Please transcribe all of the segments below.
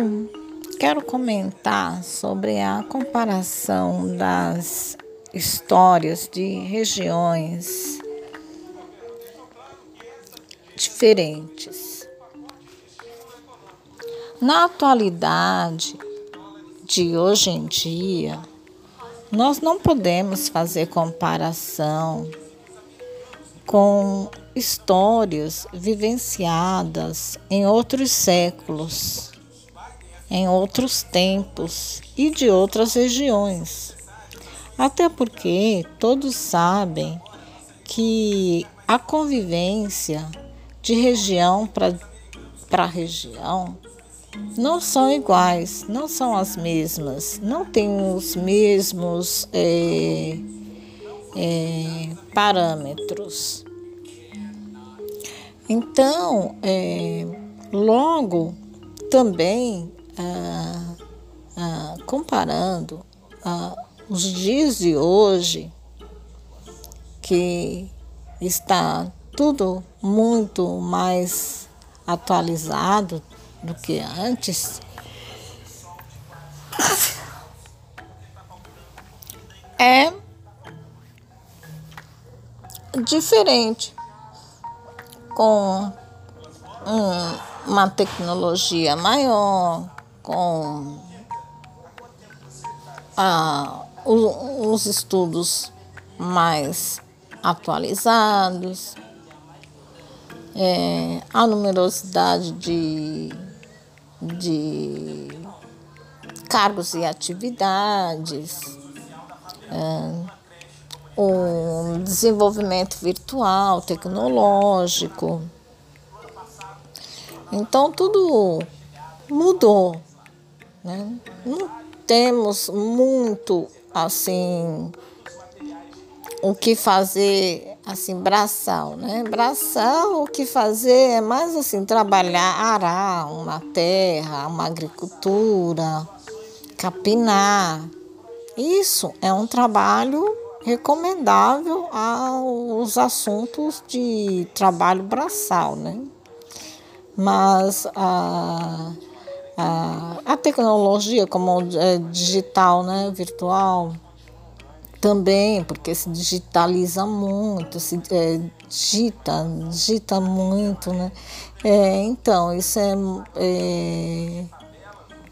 eu quero comentar sobre a comparação das histórias de regiões diferentes. Na atualidade de hoje em dia, nós não podemos fazer comparação com histórias vivenciadas em outros séculos, em outros tempos e de outras regiões. Até porque todos sabem que a convivência de região para região não são iguais, não são as mesmas, não têm os mesmos é, é, parâmetros. Então, é, logo também ah, ah, comparando ah, os dias de hoje, que está tudo muito mais atualizado do que antes, é diferente com um, uma tecnologia maior, com ah, os estudos mais atualizados, é, a numerosidade de, de cargos e atividades, é, o desenvolvimento virtual, tecnológico. Então tudo mudou. Né? Não temos muito assim o que fazer assim braçal, né? Braçal o que fazer é mais assim trabalhar, arar uma terra, uma agricultura, capinar. Isso é um trabalho recomendável aos assuntos de trabalho braçal, né? Mas a, a, a tecnologia como é digital, né, virtual, também, porque se digitaliza muito, se é, digita, digita muito, né? É, então, isso é, é,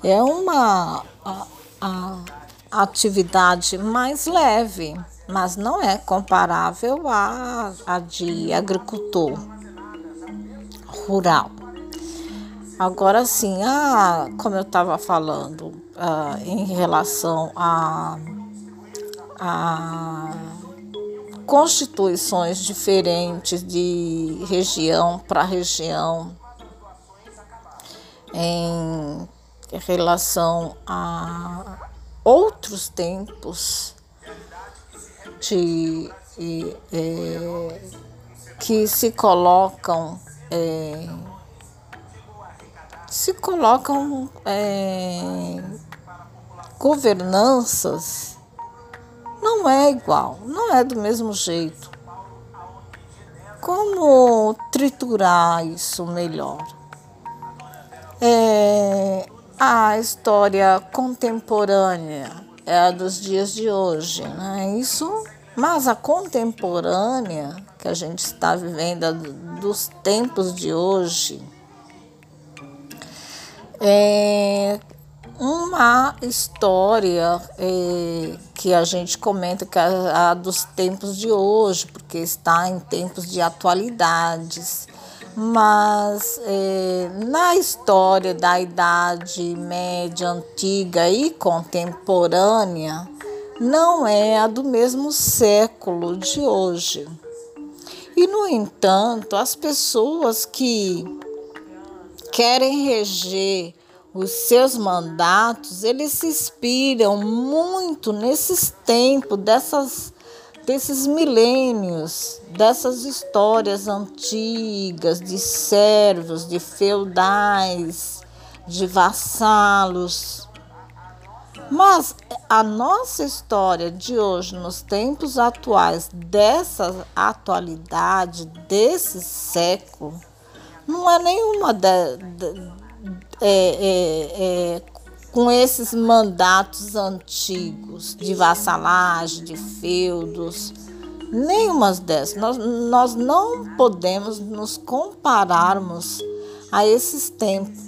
é uma a, a atividade mais leve mas não é comparável à, à de agricultor rural. Agora sim, ah, como eu estava falando, ah, em relação a, a constituições diferentes de região para região, em relação a outros tempos, de, é, que se colocam é, se colocam é, governanças não é igual, não é do mesmo jeito. Como triturar isso melhor? É, a história contemporânea é a dos dias de hoje, né? Isso, mas a contemporânea que a gente está vivendo dos tempos de hoje é uma história é, que a gente comenta que é a dos tempos de hoje, porque está em tempos de atualidades mas é, na história da Idade Média antiga e contemporânea, não é a do mesmo século de hoje. E, no entanto, as pessoas que querem reger os seus mandatos, eles se inspiram muito nesses tempos, dessas desses milênios, dessas histórias antigas de servos, de feudais, de vassalos. Mas a nossa história de hoje, nos tempos atuais, dessa atualidade, desse século, não é nenhuma de, de, é, é, é, com esses mandatos antigos de vassalagem, de feudos. Nenhuma dessas. Nós, nós não podemos nos compararmos a esses tempos.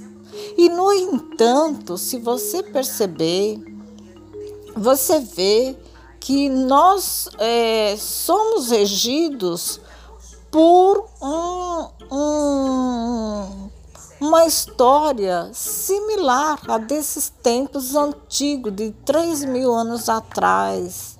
E, no entanto, se você perceber, você vê que nós é, somos regidos por um, um, uma história similar a desses tempos antigos, de 3 mil anos atrás,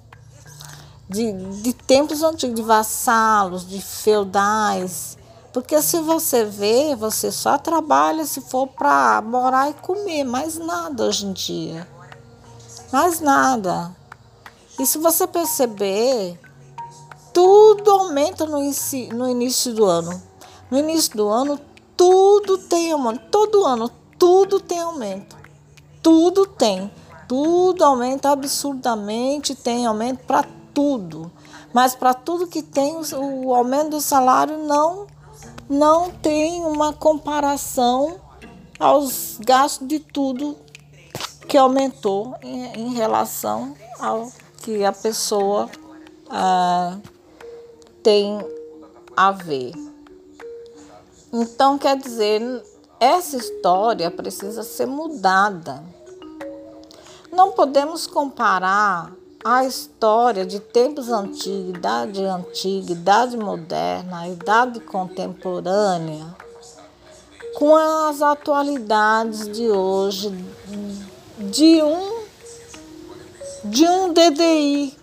de, de tempos antigos, de vassalos, de feudais. Porque se você vê, você só trabalha se for para morar e comer, mais nada hoje em dia. Mais nada. E se você perceber, tudo aumenta no, inicio, no início do ano. No início do ano, tudo tem aumento. Todo ano, tudo tem aumento. Tudo tem. Tudo aumenta absurdamente, tem aumento para tudo. Mas para tudo que tem, o aumento do salário não, não tem uma comparação aos gastos de tudo que aumentou em, em relação ao que a pessoa ah, tem a ver. Então, quer dizer, essa história precisa ser mudada. Não podemos comparar a história de tempos antigos, idade antiga, idade moderna, idade contemporânea, com as atualidades de hoje, de um, de um DDI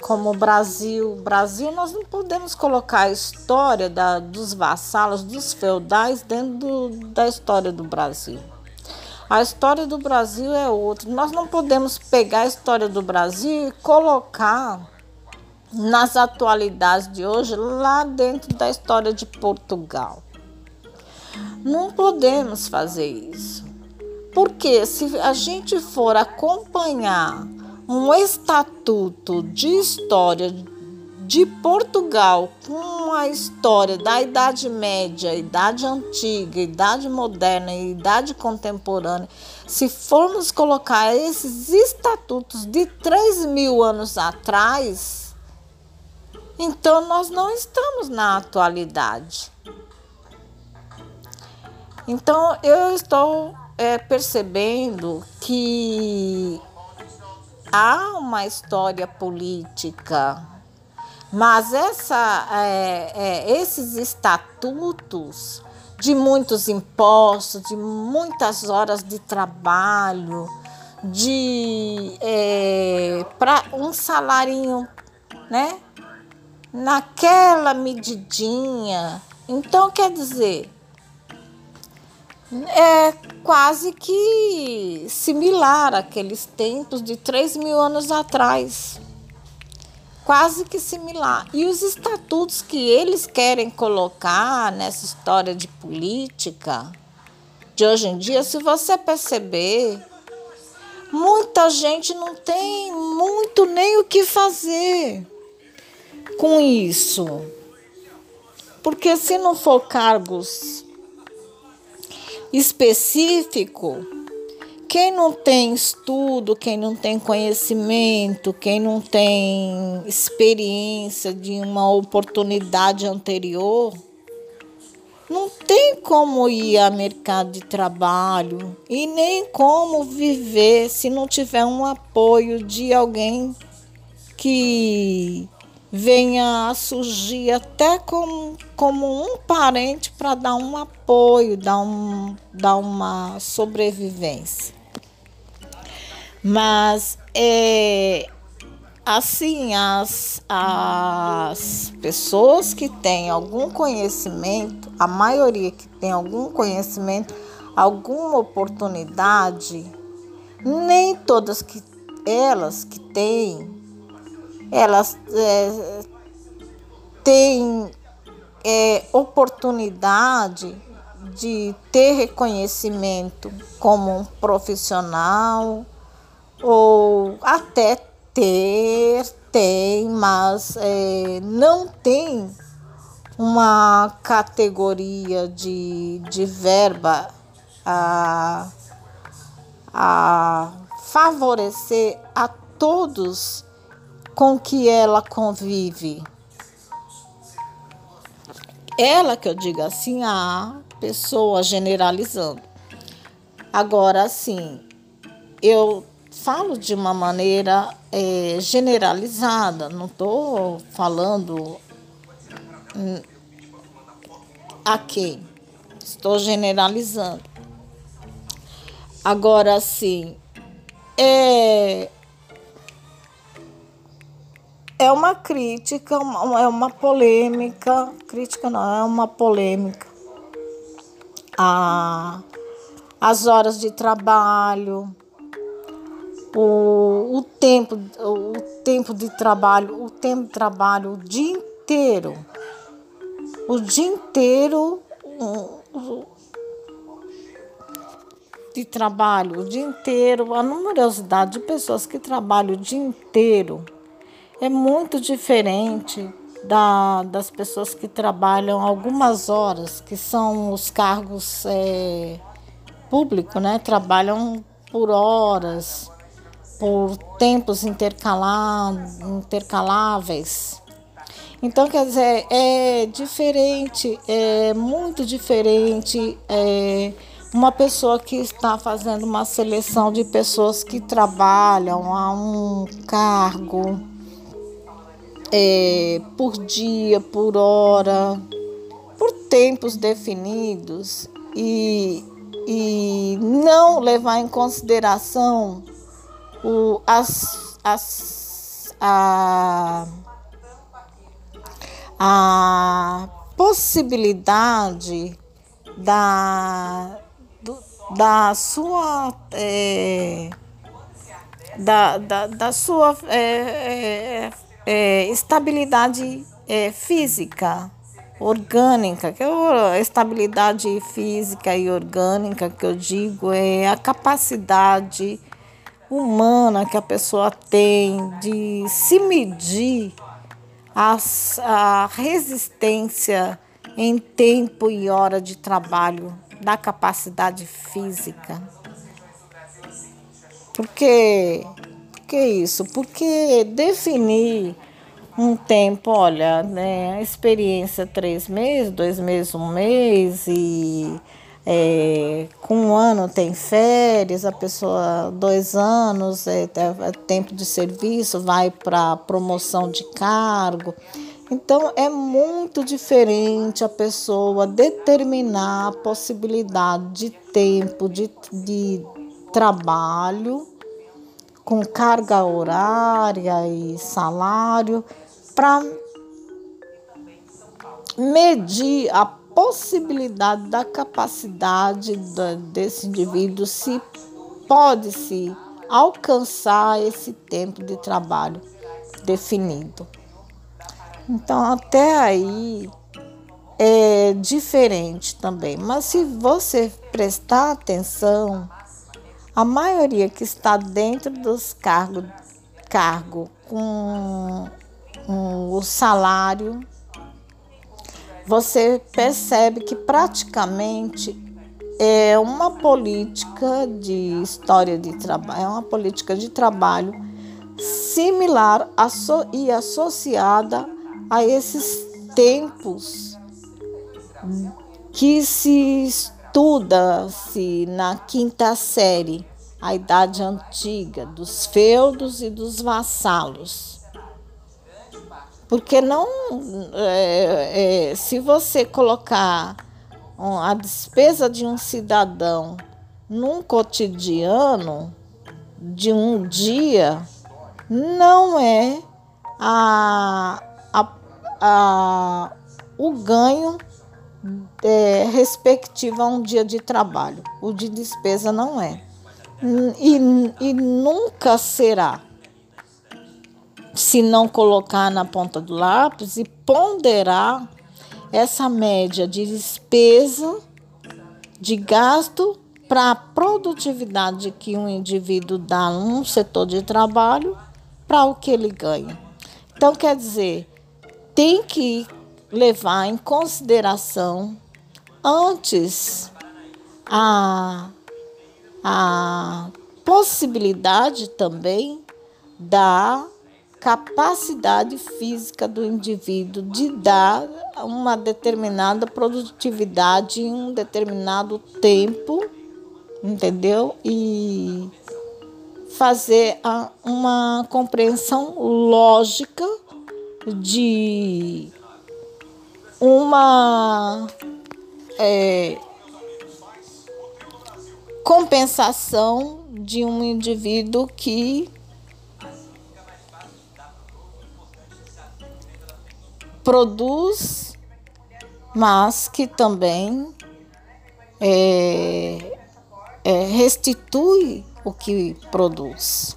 como Brasil. Brasil, nós não podemos colocar a história da, dos vassalos, dos feudais, dentro do, da história do Brasil. A história do Brasil é outra. Nós não podemos pegar a história do Brasil e colocar nas atualidades de hoje lá dentro da história de Portugal. Não podemos fazer isso. Porque se a gente for acompanhar um estatuto de história de Portugal com a história da Idade Média, Idade Antiga, Idade Moderna e Idade Contemporânea, se formos colocar esses estatutos de 3 mil anos atrás, então nós não estamos na atualidade. Então eu estou é, percebendo que há uma história política, mas essa, é, é, esses estatutos de muitos impostos, de muitas horas de trabalho, de é, para um salarinho, né? Naquela medidinha. Então, quer dizer, é quase que similar àqueles tempos de 3 mil anos atrás. Quase que similar. E os estatutos que eles querem colocar nessa história de política de hoje em dia, se você perceber, muita gente não tem muito nem o que fazer com isso. Porque se não for cargos específico, quem não tem estudo, quem não tem conhecimento, quem não tem experiência de uma oportunidade anterior, não tem como ir ao mercado de trabalho e nem como viver se não tiver um apoio de alguém que venha a surgir até como, como um parente para dar um apoio, dar, um, dar uma sobrevivência. Mas é, assim, as, as pessoas que têm algum conhecimento, a maioria que tem algum conhecimento, alguma oportunidade, nem todas que elas que têm elas é, têm é, oportunidade de ter reconhecimento como um profissional ou até ter, tem, mas é, não tem uma categoria de, de verba a, a favorecer a todos com que ela convive. Ela que eu digo assim, a pessoa generalizando. Agora, assim, eu falo de uma maneira é, generalizada, não estou falando a quem, estou generalizando. Agora, assim, é, é uma crítica, é uma polêmica, crítica não, é uma polêmica. A, as horas de trabalho, o, o tempo, o tempo de trabalho, o tempo de trabalho o dia inteiro. O dia inteiro de trabalho, o dia inteiro, a numerosidade de pessoas que trabalham o dia inteiro é muito diferente da, das pessoas que trabalham algumas horas, que são os cargos é, públicos, né? Trabalham por horas por tempos intercaláveis. Então, quer dizer, é diferente, é muito diferente é, uma pessoa que está fazendo uma seleção de pessoas que trabalham a um cargo é, por dia, por hora, por tempos definidos e, e não levar em consideração o, as, as, a, a possibilidade da, do, da sua é, da, da, da sua é, é, estabilidade é, física orgânica, que é estabilidade física e orgânica que eu digo é a capacidade humana que a pessoa tem de se medir a, a resistência em tempo e hora de trabalho da capacidade física. Por que, isso? Porque definir um tempo, olha, né, a experiência três meses, dois meses, um mês e é, com um ano tem férias, a pessoa, dois anos, é, é tempo de serviço, vai para promoção de cargo. Então é muito diferente a pessoa determinar a possibilidade de tempo de, de trabalho com carga horária e salário para medir a possibilidade da capacidade desse indivíduo se pode se alcançar esse tempo de trabalho definido. Então, até aí é diferente também. Mas se você prestar atenção, a maioria que está dentro dos cargos cargo com, com o salário você percebe que praticamente é uma política de história de trabalho, é uma política de trabalho similar e associada a esses tempos que se estuda-se na quinta série, a idade antiga, dos feudos e dos vassalos. Porque não. É, é, se você colocar a despesa de um cidadão num cotidiano de um dia, não é a, a, a, o ganho é, respectivo a um dia de trabalho. O de despesa não é. E, e nunca será se não colocar na ponta do lápis e ponderar essa média de despesa, de gasto para a produtividade que um indivíduo dá num setor de trabalho para o que ele ganha. Então, quer dizer, tem que levar em consideração antes a, a possibilidade também da capacidade física do indivíduo de dar uma determinada produtividade em um determinado tempo, entendeu? E fazer uma compreensão lógica de uma é, compensação de um indivíduo que produz, mas que também é, é, restitui o que produz.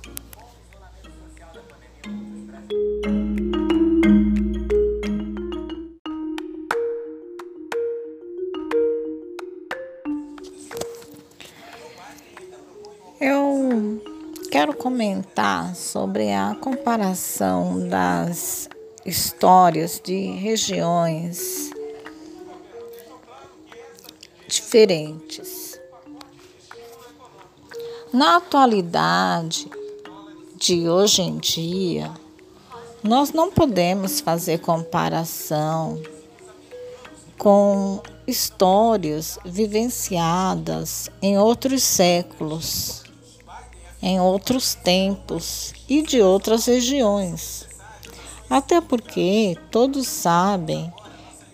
Quero comentar sobre a comparação das histórias de regiões diferentes. Na atualidade de hoje em dia, nós não podemos fazer comparação com histórias vivenciadas em outros séculos, em outros tempos e de outras regiões. Até porque todos sabem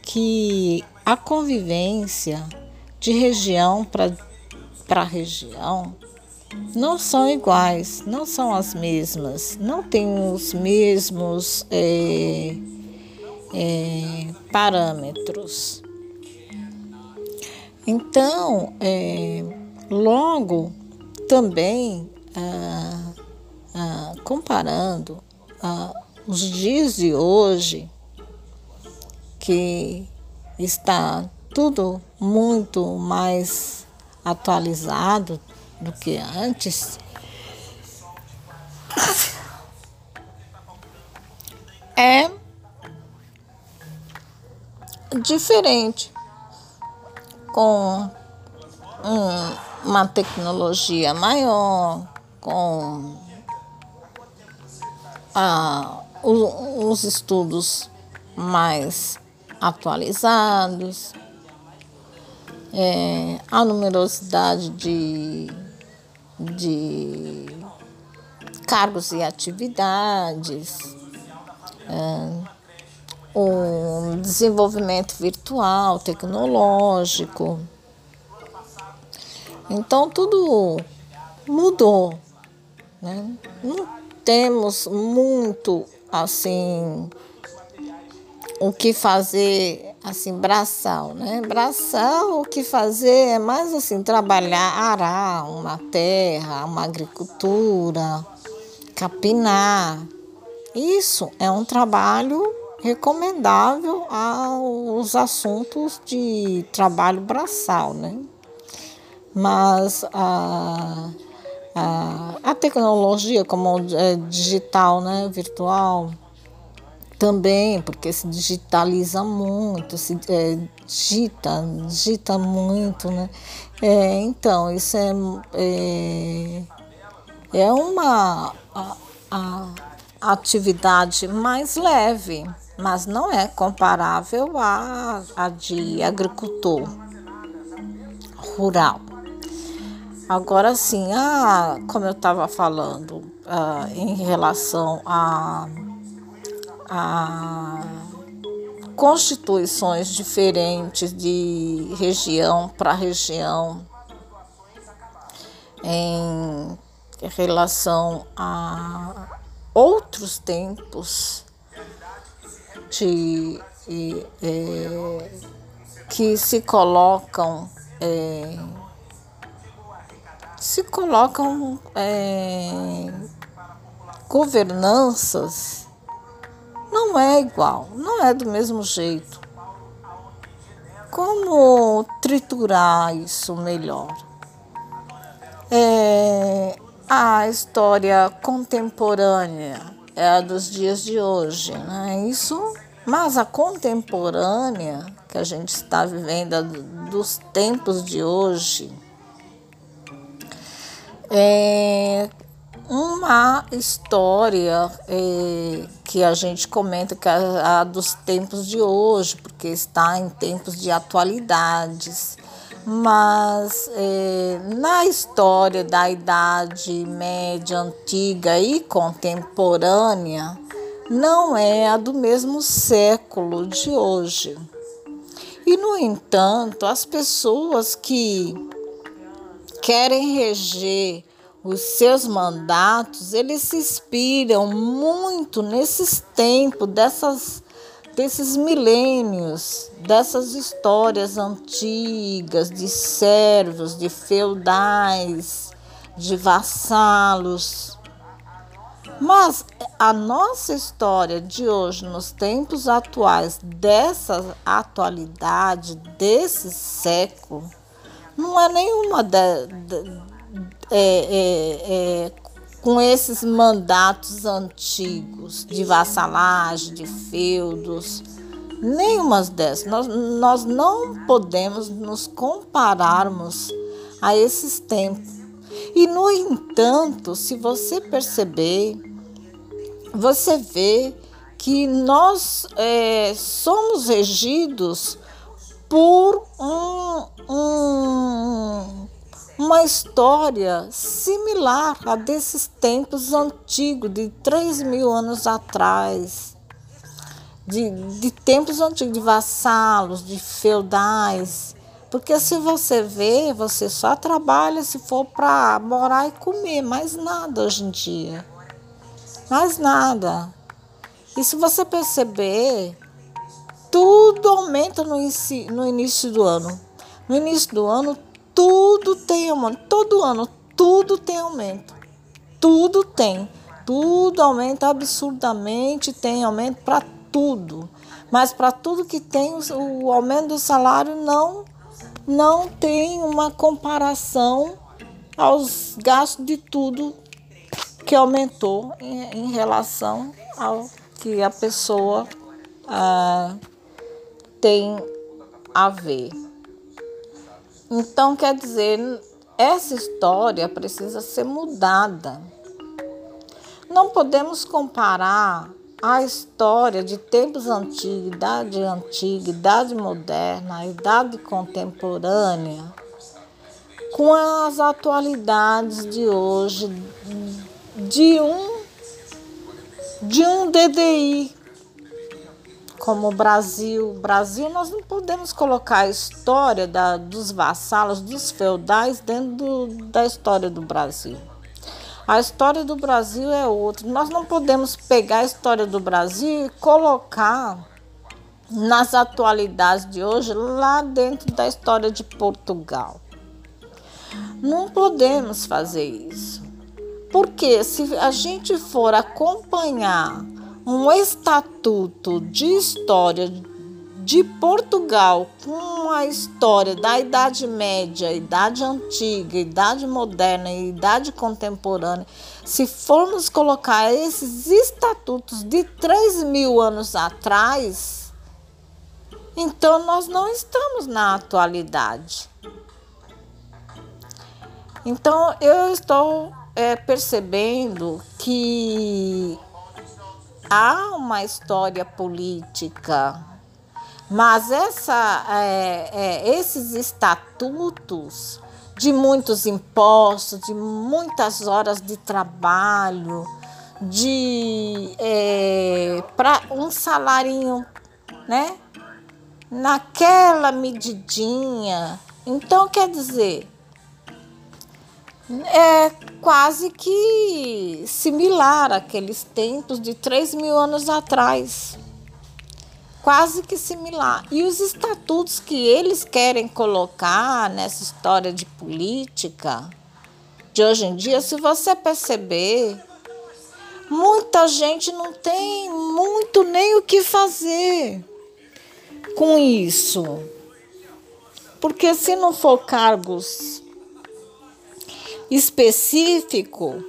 que a convivência de região para região não são iguais, não são as mesmas, não têm os mesmos é, é, parâmetros. Então, é, logo também ah, ah, comparando ah, os dias de hoje, que está tudo muito mais atualizado do que antes, é diferente com uma tecnologia maior, com a os estudos mais atualizados, é, a numerosidade de, de cargos e atividades, é, o desenvolvimento virtual, tecnológico. Então, tudo mudou. Né? Não temos muito assim o que fazer assim braçal, né? Braçal o que fazer é mais assim trabalhar, arar uma terra, uma agricultura, capinar. Isso é um trabalho recomendável aos assuntos de trabalho braçal, né? Mas a, a, a tecnologia como é, digital, né, virtual, também, porque se digitaliza muito, se é, digita, digita muito, né? É, então, isso é, é, é uma a, a atividade mais leve, mas não é comparável à, à de agricultor rural. Agora sim, ah, como eu estava falando ah, em relação a, a constituições diferentes de região para região em relação a outros tempos de, é, que se colocam é, se colocam é, governanças, não é igual, não é do mesmo jeito. Como triturar isso melhor? É, a história contemporânea é a dos dias de hoje, né? Isso, mas a contemporânea que a gente está vivendo dos tempos de hoje, É uma história é, que a gente comenta que é a dos tempos de hoje, porque está em tempos de atualidades. Mas é, na história da Idade Média, Antiga e Contemporânea, não é a do mesmo século de hoje. E, no entanto, as pessoas que querem reger os seus mandatos, eles se inspiram muito nesses tempos, dessas, desses milênios, dessas histórias antigas de servos, de feudais, de vassalos. Mas a nossa história de hoje, nos tempos atuais, dessa atualidade, desse século, não é nenhuma de, de, é, é, é, com esses mandatos antigos de vassalagem, de feudos, nenhuma dessas. Nós, nós não podemos nos compararmos a esses tempos. E, no entanto, se você perceber, você vê que nós é, somos regidos por um, um, uma história similar a desses tempos antigos, de 3 mil anos atrás, de, de tempos antigos, de vassalos, de feudais. Porque se você vê, você só trabalha se for para morar e comer, mais nada hoje em dia. Mais nada. E se você perceber, tudo aumenta no, no início do ano. No início do ano, tudo tem aumento. Todo ano, tudo tem aumento. Tudo tem. Tudo aumenta absurdamente, tem aumento para tudo. Mas para tudo que tem, o aumento do salário não, não tem uma comparação aos gastos de tudo que aumentou em, em relação ao que a pessoa ah, tem a ver. Então, quer dizer, essa história precisa ser mudada. Não podemos comparar a história de tempos antigos, idade antiga, idade moderna, idade contemporânea, com as atualidades de hoje, de um, de um DDI como o Brasil. Brasil, nós não podemos colocar a história da, dos vassalos, dos feudais, dentro do, da história do Brasil. A história do Brasil é outra. Nós não podemos pegar a história do Brasil e colocar nas atualidades de hoje lá dentro da história de Portugal. Não podemos fazer isso. Porque se a gente for acompanhar um estatuto de história de Portugal com a história da Idade Média, Idade Antiga, Idade Moderna e Idade Contemporânea, se formos colocar esses estatutos de 3 mil anos atrás, então nós não estamos na atualidade. Então eu estou é, percebendo que há uma história política, mas essa, é, é, esses estatutos de muitos impostos, de muitas horas de trabalho, de é, para um salarinho, né? Naquela medidinha. Então, quer dizer, é quase que similar àqueles tempos de 3 mil anos atrás. Quase que similar. E os estatutos que eles querem colocar nessa história de política de hoje em dia, se você perceber, muita gente não tem muito nem o que fazer com isso. Porque se não for cargos específico,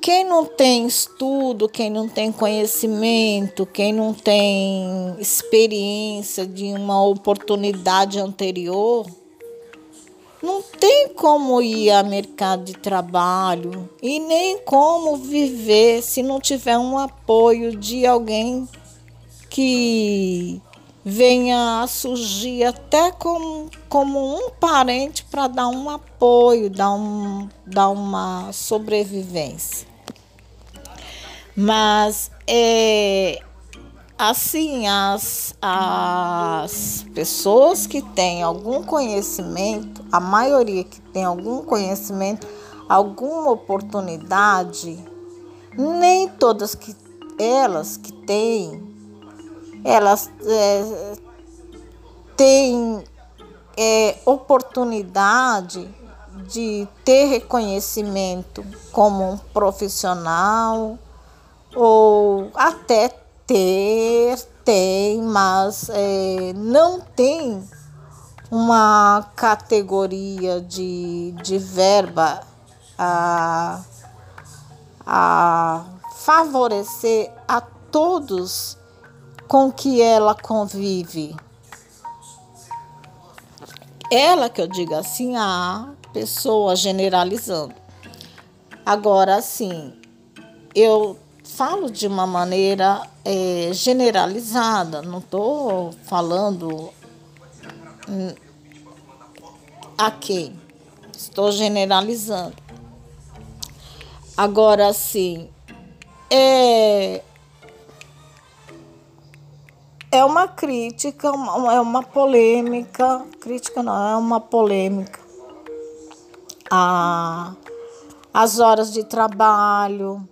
quem não tem estudo, quem não tem conhecimento, quem não tem experiência de uma oportunidade anterior, não tem como ir ao mercado de trabalho e nem como viver se não tiver um apoio de alguém que venha a surgir até como, como um parente para dar um apoio, dar, um, dar uma sobrevivência. Mas é, assim, as, as pessoas que têm algum conhecimento, a maioria que tem algum conhecimento, alguma oportunidade, nem todas que elas que têm, elas é, têm é, oportunidade de ter reconhecimento como um profissional ou até ter, tem, mas é, não tem uma categoria de, de verba a, a favorecer a todos com que ela convive. Ela que eu digo assim, a pessoa generalizando. Agora, assim, eu falo de uma maneira é, generalizada, não estou falando hum, a quem, estou generalizando. Agora sim, é, é uma crítica, uma, é uma polêmica, crítica não, é uma polêmica. A, as horas de trabalho,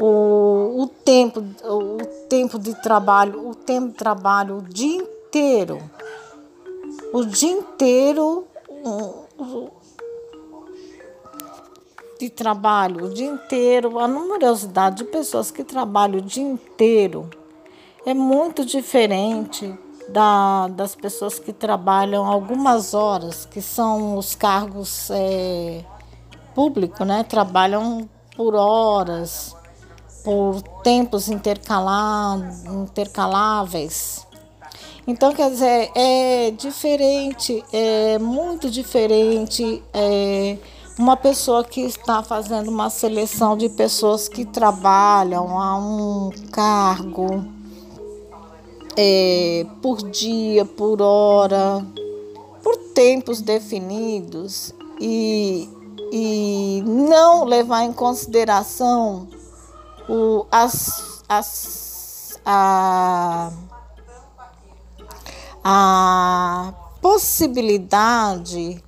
o, o tempo, o tempo de trabalho, o tempo de trabalho o dia inteiro. O dia inteiro de trabalho, o dia inteiro, a numerosidade de pessoas que trabalham o dia inteiro é muito diferente da, das pessoas que trabalham algumas horas, que são os cargos é, públicos, né? Trabalham por horas por tempos intercaláveis. Então, quer dizer, é diferente, é muito diferente é, uma pessoa que está fazendo uma seleção de pessoas que trabalham a um cargo é, por dia, por hora, por tempos definidos e, e não levar em consideração o, as, as, a, a possibilidade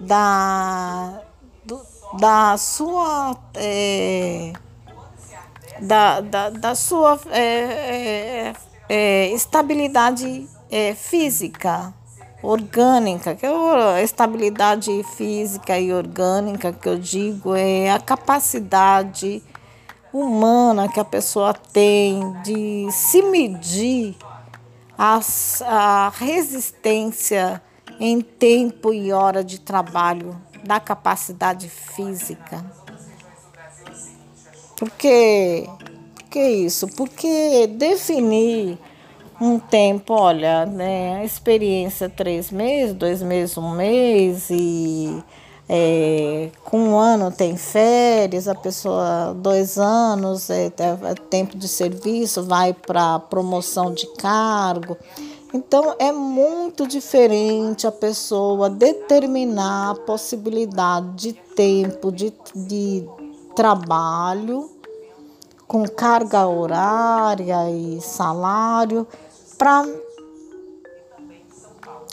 da, do, da sua é, da, da, da sua é, é, estabilidade é, física orgânica, que estabilidade física e orgânica que eu digo é a capacidade humana que a pessoa tem de se medir a, a resistência em tempo e hora de trabalho da capacidade física. Por que, isso? Porque definir um tempo, olha, né, a experiência três meses, dois meses, um mês e é, com um ano tem férias, a pessoa, dois anos, é, é tempo de serviço, vai para promoção de cargo. Então, é muito diferente a pessoa determinar a possibilidade de tempo de, de trabalho com carga horária e salário para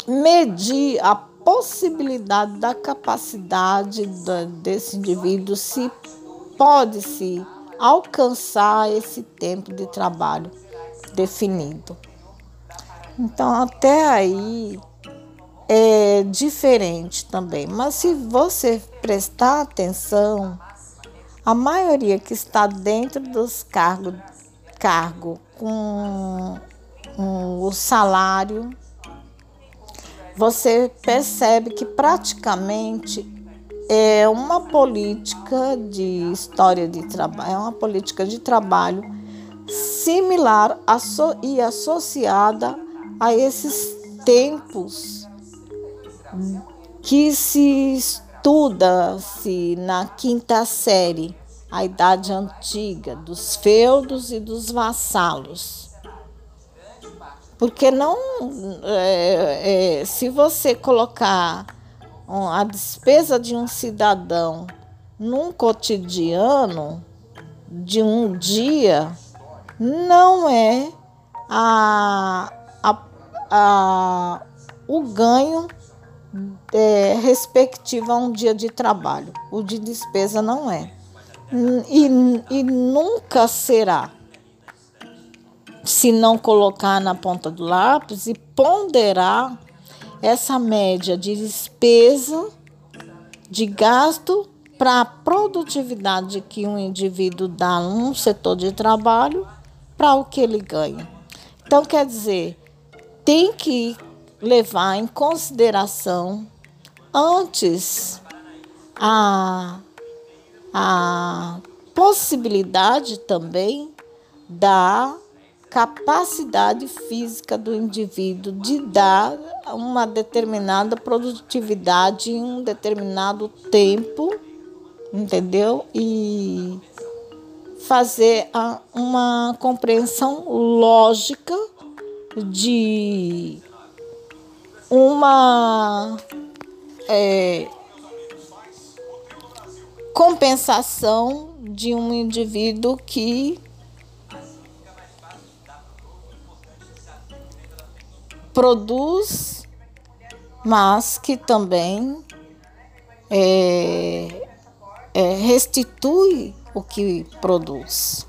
medir a possibilidade da capacidade da, desse indivíduo se pode se alcançar esse tempo de trabalho definido. Então, até aí é diferente também. Mas se você prestar atenção, a maioria que está dentro dos cargos cargo com, com o salário você percebe que praticamente é uma política de história de trabalho, é uma política de trabalho similar e associada a esses tempos que se estuda-se na quinta série a idade antiga dos feudos e dos vassalos. Porque não, é, é, se você colocar a despesa de um cidadão num cotidiano de um dia, não é a, a, a, o ganho é, respectivo a um dia de trabalho. O de despesa não é e, e nunca será se não colocar na ponta do lápis e ponderar essa média de despesa, de gasto para a produtividade que um indivíduo dá num setor de trabalho para o que ele ganha. Então, quer dizer, tem que levar em consideração antes a a possibilidade também da capacidade física do indivíduo de dar uma determinada produtividade em um determinado tempo, entendeu? E fazer uma compreensão lógica de uma é, compensação de um indivíduo que produz, mas que também é, é, restitui o que produz.